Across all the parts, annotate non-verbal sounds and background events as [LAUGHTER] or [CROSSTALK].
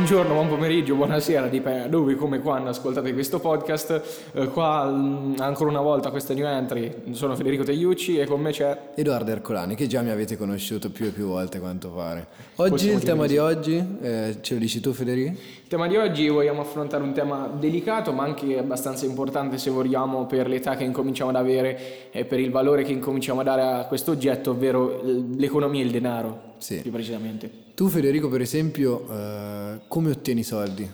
buongiorno, buon pomeriggio, buonasera, dipende dove, come, quando ascoltate questo podcast. Eh, qua mh, ancora una volta questa new entry, sono Federico Tegliucci e con me c'è Edoardo Ercolani, che già mi avete conosciuto più e più volte quanto pare. Oggi Possiamo il tema di oggi, eh, ce lo dici tu Federico? Il tema di oggi vogliamo affrontare un tema delicato ma anche abbastanza importante se vogliamo per l'età che incominciamo ad avere e per il valore che incominciamo a dare a questo oggetto, ovvero l'economia e il denaro, Sì. più precisamente. Tu Federico per esempio, eh, come ottieni i soldi?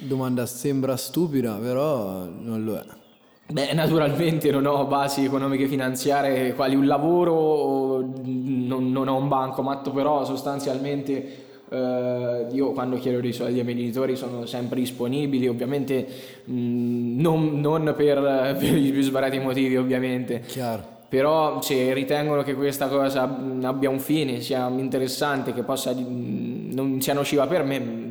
Domanda sembra stupida, però non lo è. Beh, naturalmente non ho basi economiche e finanziarie quali un lavoro, o non, non ho un bancomat, però sostanzialmente eh, io quando chiedo dei soldi ai miei genitori sono sempre disponibili, ovviamente mh, non, non per, [LAUGHS] per i più svariati motivi ovviamente. Chiaro. Però se ritengono che questa cosa abbia un fine, sia interessante, che possa mh, non sia nociva per me,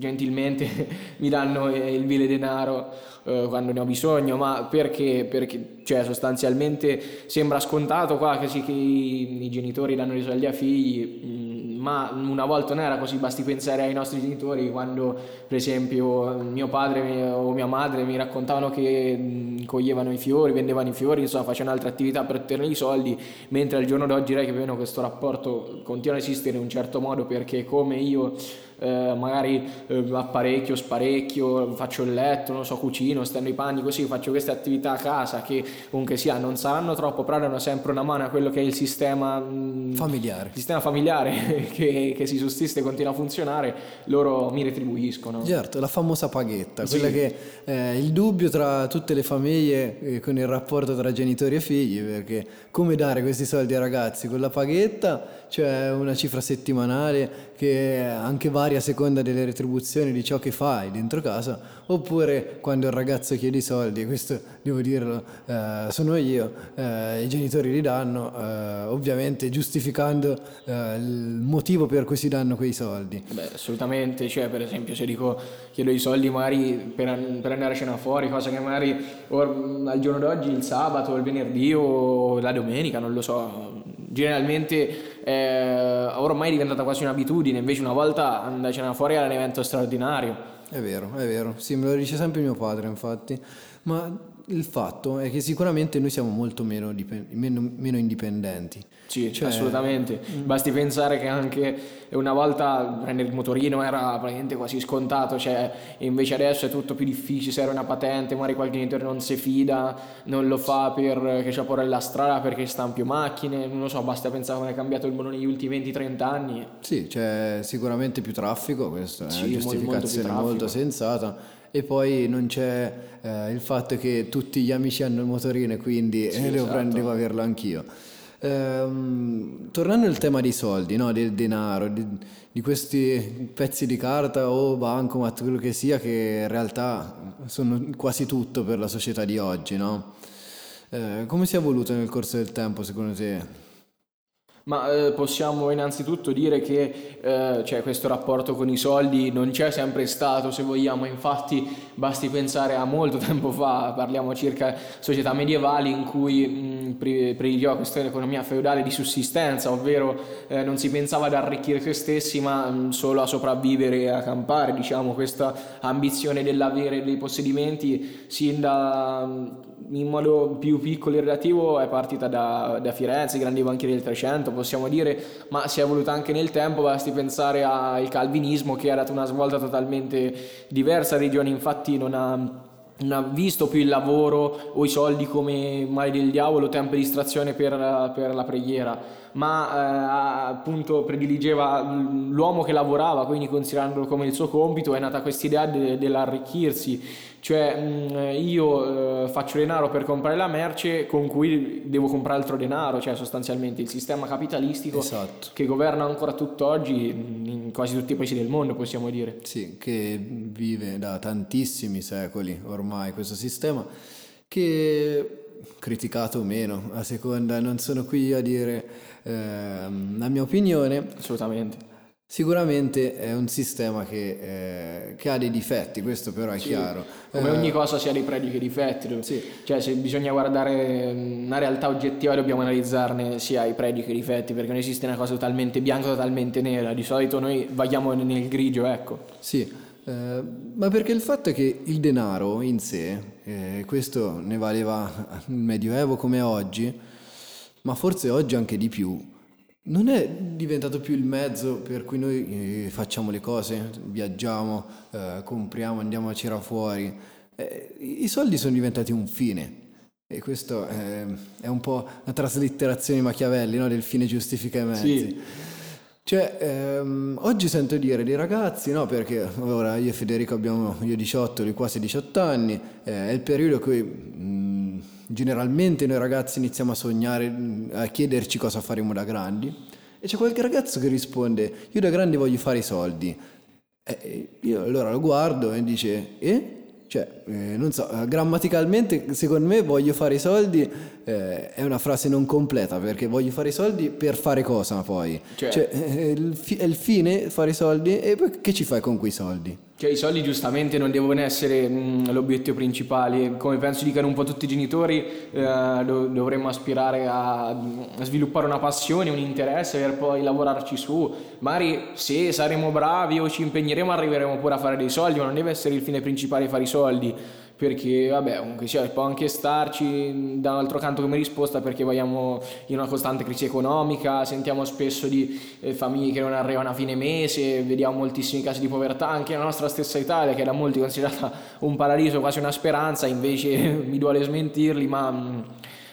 gentilmente [LAUGHS] mi danno eh, il vile denaro eh, quando ne ho bisogno, ma perché, perché cioè, sostanzialmente sembra scontato qua che, sì, che i, i genitori danno i soldi ai figli, mh, ma una volta non era così, basti pensare ai nostri genitori quando per esempio mio padre o mia madre mi raccontavano che mh, coglievano i fiori, vendevano i fiori, insomma facevano altre attività per ottenere i soldi, mentre al giorno d'oggi direi che questo rapporto continua ad esistere in un certo modo perché come io eh, magari eh, apparecchio, sparecchio, faccio il letto, non so, cucino, stendo i panni, così faccio queste attività a casa che comunque sia non saranno troppo, però danno sempre una mano a quello che è il sistema mh, Familiare. il sistema familiare [LAUGHS] che, che si sussiste e continua a funzionare, loro mi retribuiscono. Certo, la famosa paghetta, Sì. quella che è il dubbio tra tutte le famiglie eh, con il rapporto tra genitori e figli, perché come dare questi soldi ai ragazzi? Con la paghetta c'è una cifra settimanale che anche varia a seconda delle retribuzioni di ciò che fai dentro casa, oppure quando il ragazzo chiede i soldi, questo devo dirlo, eh, sono io, eh, i genitori li danno, eh, ovviamente giustificando eh, il motivo per cui si danno quei soldi. Beh, assolutamente, cioè per esempio se dico chiedo i soldi magari per, per andare a cena fuori, cosa che magari or- al giorno d'oggi il sabato, il venerdì o la domenica, non lo so, generalmente è ormai è diventata quasi un'abitudine, invece una volta andare fuori era un evento straordinario. È vero, è vero, sì, me lo dice sempre mio padre, infatti, ma il fatto è che sicuramente noi siamo molto meno, dipen- meno, meno indipendenti. Sì, Cioè- assolutamente. Basti pensare che anche una volta prendere il motorino era praticamente quasi scontato, cioè invece adesso è tutto più difficile, serve una patente, magari qualche genitore non si fida, non lo fa per che c'ha paura della strada perché stanno più macchine, non lo so, basta pensare come è cambiato il mondo negli ultimi 20-30 anni. Sì, c'è sicuramente più traffico, questa è Sì, una molto- molto giustificazione traffico. molto sensata. E poi non c'è eh, il fatto che tutti gli amici hanno il motorino e quindi Sì, eh, devo, esatto. prendere- devo averlo anch'io. Ehm, tornando al tema dei soldi, no? del denaro, di, di questi pezzi di carta o bancomat, quello che sia, che in realtà sono quasi tutto per la società di oggi, no? Eh, come si è evoluto nel corso del tempo secondo te? Ma eh, possiamo innanzitutto dire che eh, cioè, questo rapporto con i soldi non c'è sempre stato, se vogliamo, infatti basti pensare a molto [LAUGHS] tempo fa, parliamo circa società medievali in cui mh, prediligeva questa economia feudale di sussistenza, ovvero eh, non si pensava ad arricchire se stessi ma mh, solo a sopravvivere e a campare, diciamo, questa ambizione dell'avere dei possedimenti sin da in modo più piccolo e relativo è partita da, da Firenze, i grandi banchieri del Trecento, possiamo dire, ma si è evoluta anche nel tempo, basti pensare al calvinismo che ha dato una svolta totalmente diversa alla religione, infatti non ha, non ha visto più il lavoro o i soldi come male del diavolo, tempo di distrazione per, per la preghiera, ma eh, appunto prediligeva l'uomo che lavorava, quindi considerandolo come il suo compito, è nata questa idea de- dell'arricchirsi, cioè mh, io eh, faccio denaro per comprare la merce con cui devo comprare altro denaro, cioè sostanzialmente il sistema capitalistico Esatto. che governa ancora tutt'oggi in quasi tutti i paesi del mondo, possiamo dire. Sì, che vive da tantissimi secoli ormai questo sistema, che criticato o meno, a seconda, non sono qui a dire ehm, la mia opinione, Assolutamente. Sicuramente è un sistema che, eh, che, ha dei difetti, questo però è sì, chiaro. Come eh, ogni cosa sia dei pregi che difetti. Sì. Cioè, se bisogna guardare una realtà oggettiva, dobbiamo analizzarne sia i pregi che i difetti, perché non esiste una cosa totalmente bianca o totalmente nera. Di solito noi vaghiamo nel grigio, ecco. Sì, eh, ma perché il fatto è che il denaro in sé, eh, questo ne valeva nel Medioevo come oggi, ma forse oggi anche di più non è diventato più il mezzo per cui noi eh, facciamo le cose, viaggiamo, eh, compriamo, andiamo a tirare fuori. Eh, I soldi sono diventati un fine. E questo è, è un po' una traslitterazione Machiavelli, no? del fine giustifica i mezzi. Sì. Cioè, ehm, oggi sento dire dei ragazzi, no, perché ora io e Federico abbiamo, io 18, lui quasi 18 anni, eh, è il periodo in cui generalmente noi ragazzi iniziamo a sognare, a chiederci cosa faremo da grandi e c'è qualche ragazzo che risponde io da grande voglio fare i soldi. E io allora lo guardo e dice eh? Cioè, eh, non so, grammaticalmente secondo me voglio fare i soldi eh, è una frase non completa perché voglio fare i soldi per fare cosa poi? Cioè, cioè eh, il fi- è il fine fare i soldi e poi che ci fai con quei soldi? Cioè i soldi giustamente non devono essere mh, l'obiettivo principale, come penso dicano un po' tutti i genitori, eh, do- dovremmo aspirare a, a, sviluppare una passione, un interesse per poi lavorarci su. Magari se saremo bravi o ci impegneremo arriveremo pure a fare dei soldi, ma non deve essere il fine principale fare i soldi perché vabbè comunque sia può anche starci dall'altro canto come risposta perché viviamo in una costante crisi economica sentiamo spesso di eh, famiglie che non arrivano a fine mese vediamo moltissimi casi di povertà anche nella nostra stessa Italia che da molti è considerata un paradiso quasi una speranza invece [LAUGHS] mi duole smentirli ma mm,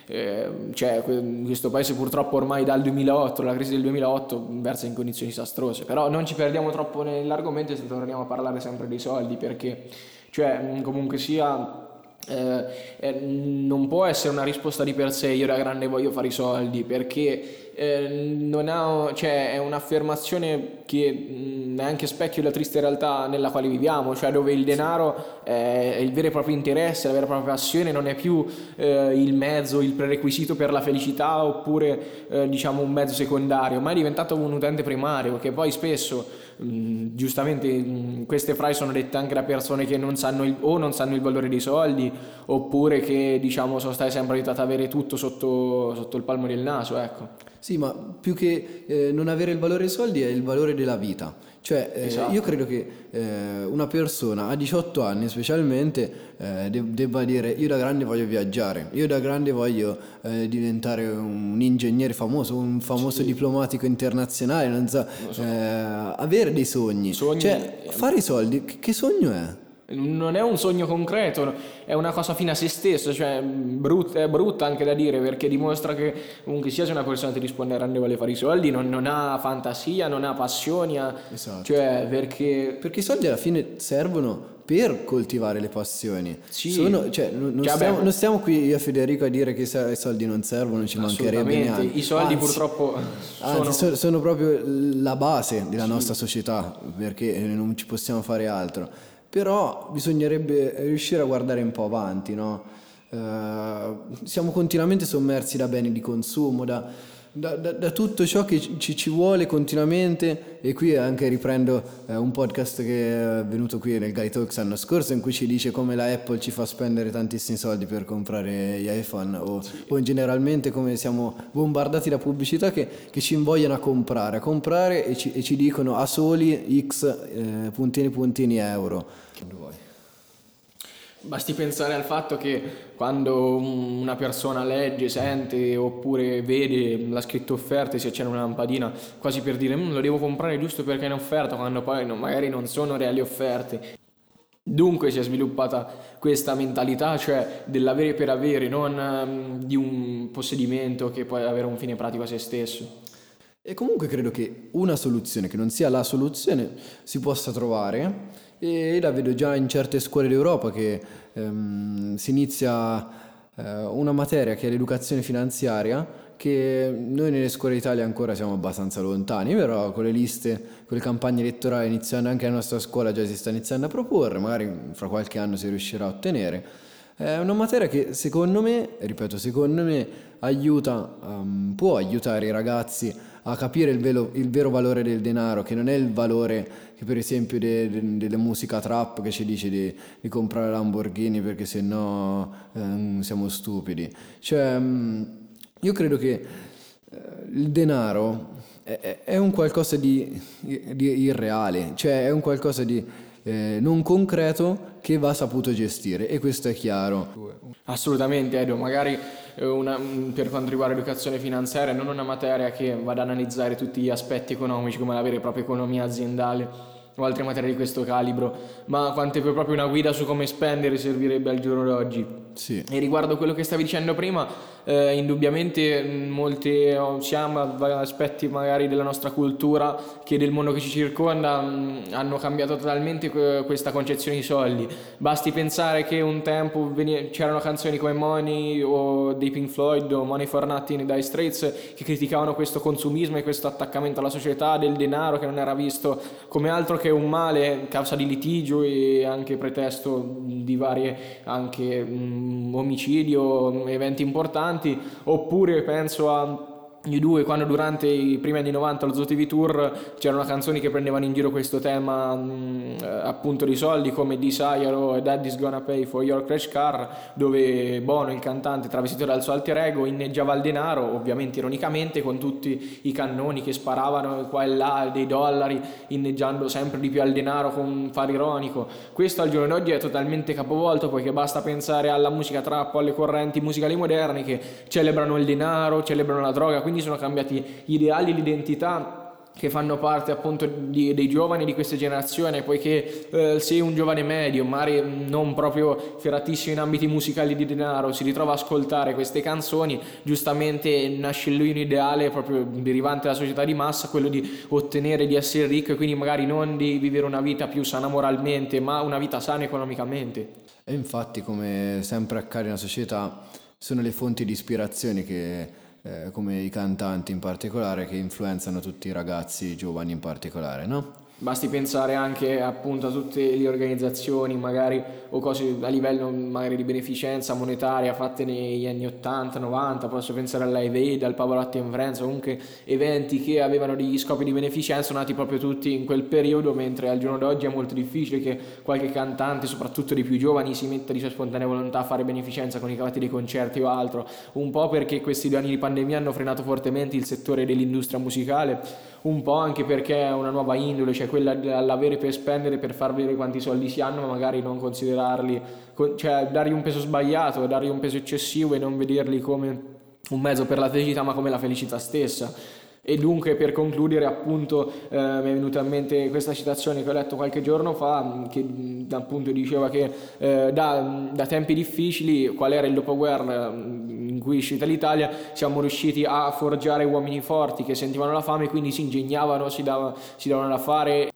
eh, cioè, questo paese purtroppo ormai dal 2008, la crisi del 2008, versa in condizioni disastrose. Però non ci perdiamo troppo nell'argomento e torniamo a parlare sempre dei soldi perché cioè, mm, comunque sia, eh, eh, non può essere una risposta di per sé, io da grande voglio fare i soldi, perché eh, ha, cioè, è un'affermazione che mh, mm, è anche specchio della triste realtà nella quale viviamo, cioè dove il denaro è il vero e proprio interesse, la vera e propria passione, non è più eh, il mezzo, il prerequisito per la felicità oppure eh, diciamo un mezzo secondario, ma è diventato un utente primario che poi spesso Mm, giustamente mm, queste frasi sono dette anche da persone che non sanno il, o non sanno il valore dei soldi oppure che diciamo sono state sempre aiutate ad avere tutto sotto, sotto il palmo del naso ecco. Sì, ma più che eh, non avere il valore dei soldi è il valore della vita. Cioè, eh, esatto. io credo che eh, una persona a 18 anni specialmente eh, de- debba dire io da grande voglio viaggiare, io da grande voglio eh, diventare un ingegnere famoso, un famoso sì. diplomatico internazionale, non so, so. Eh, avere dei sogni. sogni. Cioè, fare i soldi, che sogno è? non è un sogno concreto, è una cosa fine a se stesso, cioè brut, è brutta anche da dire perché dimostra che comunque sia se una persona ti risponde a grande vuole fare i soldi, non, non, ha fantasia, non ha passioni, esatto. cioè perché... Perché i soldi alla fine servono per coltivare le passioni. Sì. Sono, cioè, non, non, cioè, stiamo, non, stiamo, qui io e Federico a dire che i soldi non servono, ci mancherebbe neanche. I soldi anzi, purtroppo sono... Anzi, sono proprio la base della sì. nostra società perché non ci possiamo fare altro però bisognerebbe riuscire a guardare un po' avanti, no? uh, siamo continuamente sommersi da beni di consumo, da, da, da, da, tutto ciò che ci, ci, vuole continuamente e qui anche riprendo eh, un podcast che è venuto qui nel Guy Talks l'anno scorso in cui ci dice come la Apple ci fa spendere tantissimi soldi per comprare gli iPhone o, o generalmente come siamo bombardati da pubblicità che, che ci invogliano a comprare, a comprare e ci, e ci dicono a soli x eh, puntini puntini euro. Basti pensare al fatto che quando una persona legge, sente oppure vede la scritta offerta e si accende una lampadina quasi per dire mm, lo devo comprare giusto perché è in offerta quando poi no, magari non sono reali offerte. Dunque si è sviluppata questa mentalità, cioè dell'avere per avere, non um, di un possedimento che può avere un fine pratico a se stesso. E comunque credo che una soluzione che non sia la soluzione si possa trovare e la vedo già in certe scuole d'Europa che ehm, si inizia eh, una materia che è l'educazione finanziaria che noi nelle scuole d'Italia ancora siamo abbastanza lontani, però con le liste, con le campagne elettorali iniziando anche la nostra scuola già si sta iniziando a proporre, magari fra qualche anno si riuscirà a ottenere. È una materia che secondo me, ripeto, secondo me aiuta, um, può aiutare i ragazzi a capire il, velo, il, vero valore del denaro, che non è il valore che per esempio de, de, della musica trap che ci dice di, di comprare Lamborghini perché se no um, siamo stupidi. Cioè, um, io credo che uh, il denaro è, è, un qualcosa di, di irreale, cioè è un qualcosa di eh, non concreto che va saputo gestire e questo è chiaro. Assolutamente Edo, magari eh, una, per quanto riguarda l'educazione finanziaria non una materia che vada ad analizzare tutti gli aspetti economici come la vera e propria economia aziendale o altre materie di questo calibro, ma quanto è proprio una guida su come spendere servirebbe al giorno d'oggi. Sì. E riguardo quello che stavi dicendo prima, eh, indubbiamente molti siamo aspetti magari della nostra cultura che del mondo che ci circonda mh, hanno cambiato totalmente questa concezione di soldi. Basti pensare che un tempo veni- c'erano canzoni come Money o dei Pink Floyd o Money for Nothing dai Straits che criticavano questo consumismo e questo attaccamento alla società del denaro che non era visto come altro che un male causa di litigio e anche pretesto di varie anche mh, omicidi o eventi importanti oppure penso a gli due quando durante i primi anni 90 allo Zoo TV Tour c'erano canzoni che prendevano in giro questo tema mh, appunto di soldi come Desire o Daddy's Gonna Pay for Your Crash Car dove Bono il cantante travestito dal suo alter ego inneggiava il denaro ovviamente ironicamente con tutti i cannoni che sparavano qua e là dei dollari inneggiando sempre di più al denaro con fare ironico. Questo al giorno d'oggi è totalmente capovolto poiché basta pensare alla musica trap o alle correnti musicali moderne che celebrano il denaro celebrano la droga quindi quindi sono cambiati gli ideali, l'identità che fanno parte appunto di, dei giovani di questa generazione, poiché eh, sei un giovane medio, magari non proprio ferratissimo in ambiti musicali di denaro, si ritrova a ascoltare queste canzoni, giustamente nasce lui un ideale proprio derivante dalla società di massa, quello di ottenere, di essere ricco e quindi magari non di vivere una vita più sana moralmente, ma una vita sana economicamente. E infatti, come sempre accade nella società, sono le fonti di ispirazione che eh, come i cantanti in particolare che influenzano tutti i ragazzi giovani in particolare, no? Basti pensare anche appunto a tutte le organizzazioni magari o cose a livello magari di beneficenza monetaria fatte negli anni 80, 90, posso pensare alla Aid, al Pavarotti and Friends, comunque eventi che avevano degli scopi di beneficenza nati proprio tutti in quel periodo, mentre al giorno d'oggi è molto difficile che qualche cantante, soprattutto dei più giovani, si metta di sua spontanea volontà a fare beneficenza con i cavati dei concerti o altro, un po' perché questi due anni di pandemia hanno frenato fortemente il settore dell'industria musicale, un po' anche perché è una nuova indole, cioè quella dell'avere per spendere per far vedere quanti soldi si hanno, ma magari non considerarli, cioè dargli un peso sbagliato, dargli un peso eccessivo e non vederli come un mezzo per la felicità, ma come la felicità stessa. E dunque per concludere appunto eh, mi è venuta in mente questa citazione che ho letto qualche giorno fa che appunto diceva che eh, da, da, tempi difficili qual era il dopoguerra in cui è uscita l'Italia siamo riusciti a forgiare uomini forti che sentivano la fame quindi si ingegnavano, si, dava, si davano da fare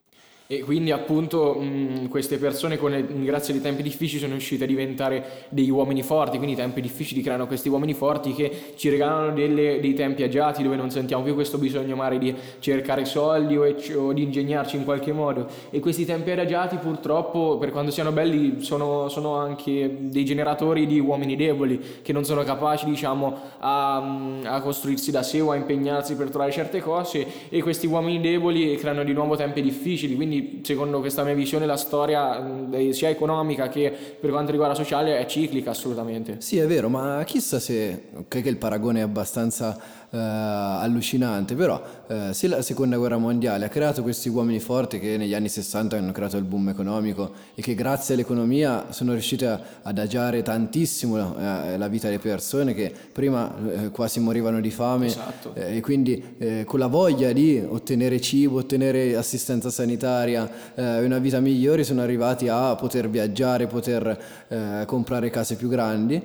e quindi appunto mh, queste persone con, grazie ai tempi difficili sono riuscite a diventare degli uomini forti, quindi i tempi difficili creano questi uomini forti che ci regalano delle, dei tempi agiati dove non sentiamo più questo bisogno magari di cercare soldi o, o, di ingegnarci in qualche modo. E questi tempi adagiati purtroppo per quanto siano belli sono, sono, anche dei generatori di uomini deboli che non sono capaci diciamo a, a costruirsi da sé o a impegnarsi per trovare certe cose. E questi uomini deboli creano di nuovo tempi difficili. Quindi secondo questa mia visione la storia sia economica che per quanto riguarda sociale è ciclica assolutamente. Sì, è vero, ma chissà se, ok che il paragone è abbastanza eh, allucinante, però eh, se la seconda guerra mondiale ha creato questi uomini forti che negli anni 60 hanno creato il boom economico e che grazie all'economia sono riusciti ad adagiare tantissimo eh, la vita delle persone che prima eh, quasi morivano di fame esatto. Eh, e quindi eh, con la voglia di ottenere cibo, ottenere assistenza sanitaria e una vita migliore sono arrivati a poter viaggiare, poter comprare case più grandi.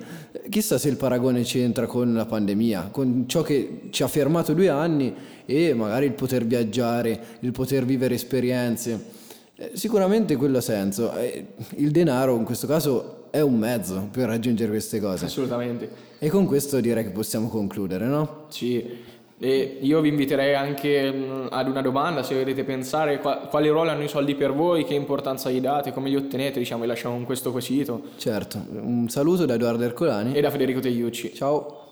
Chissà se il paragone c'entra con la pandemia, con ciò che ci ha fermato due anni e magari il poter viaggiare, il poter vivere esperienze. Eh, sicuramente quello ha senso. Eh, il denaro in questo caso è un mezzo per raggiungere queste cose. Assolutamente. E con questo direi che possiamo concludere, no? Sì. E io vi inviterei anche mh, ad una domanda, se volete pensare qua- quale ruolo hanno i soldi per voi, che importanza gli date, come li ottenete, diciamo, vi lasciamo con questo quesito. Certo, un saluto da Edoardo Ercolani. E da Federico Tegliucci. Ciao.